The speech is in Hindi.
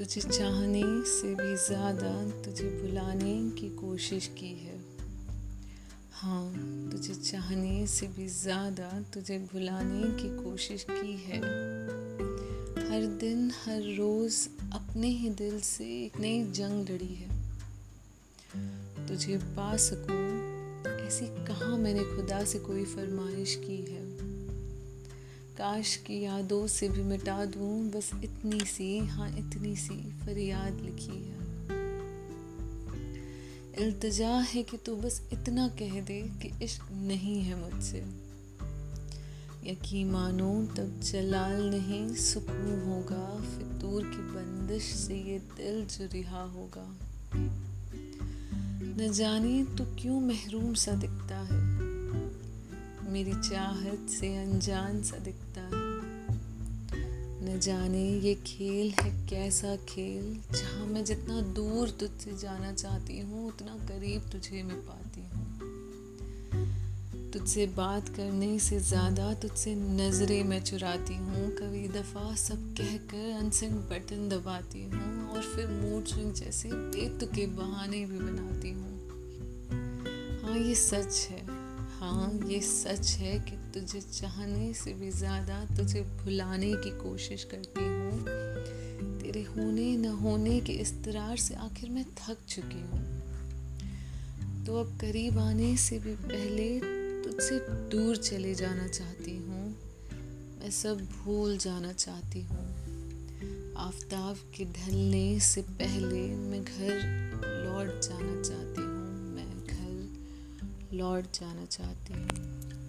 तुझे चाहने से भी ज़्यादा तुझे भुलाने की कोशिश की है। हाँ तुझे चाहने से भी ज़्यादा तुझे भुलाने की कोशिश की है। हर दिन, हर रोज़ अपने ही दिल से एक नई जंग लड़ी है। तुझे पा सकूँ, ऐसी कहाँ मैंने खुदा से कोई फरमाइश की है? काश की यादों से भी मिटा दूँ, बस इतनी सी हाँ इतनी सी फरियाद लिखी है। इल्तजा है कि तू बस इतना कह दे कि इश्क नहीं है मुझसे। यकीन मानो, तब जलाल नहीं, सुकून होगा, फितूर की बंदिश से ये दिल जो रिहा होगा। न जाने तू क्यों महरूम सा दिखता है। मेरी चाहत से अनजान सा दिखता है। न जाने ये खेल है कैसा खेल, जहाँ मैं जितना दूर तुझसे जाना चाहती हूँ, उतना करीब तुझे मैं पाती हूँ। तुझसे बात करने से ज़्यादा तुझसे नज़रें मैं चुराती हूँ, कभी दफ़ा सब कहकर अनसेंट बटन दबाती हूँ, और फिर मूड स्विंग जैसे बेतुके बहाने भी बनाती हूँ। हाँ ये सच है हाँ ये सच है कि तुझे चाहने से भी ज़्यादा तुझे भुलाने की कोशिश करती हूँ। तेरे होने न होने के इस्तरार से आखिर मैं थक चुकी हूँ। तो अब करीब आने से भी पहले तुझसे दूर चले जाना चाहती हूँ। मैं सब भूल जाना चाहती हूँ। आफ्ताब के ढलने से पहले मैं घर लौट जाना चाहती लौट जाना चाहती हूँ।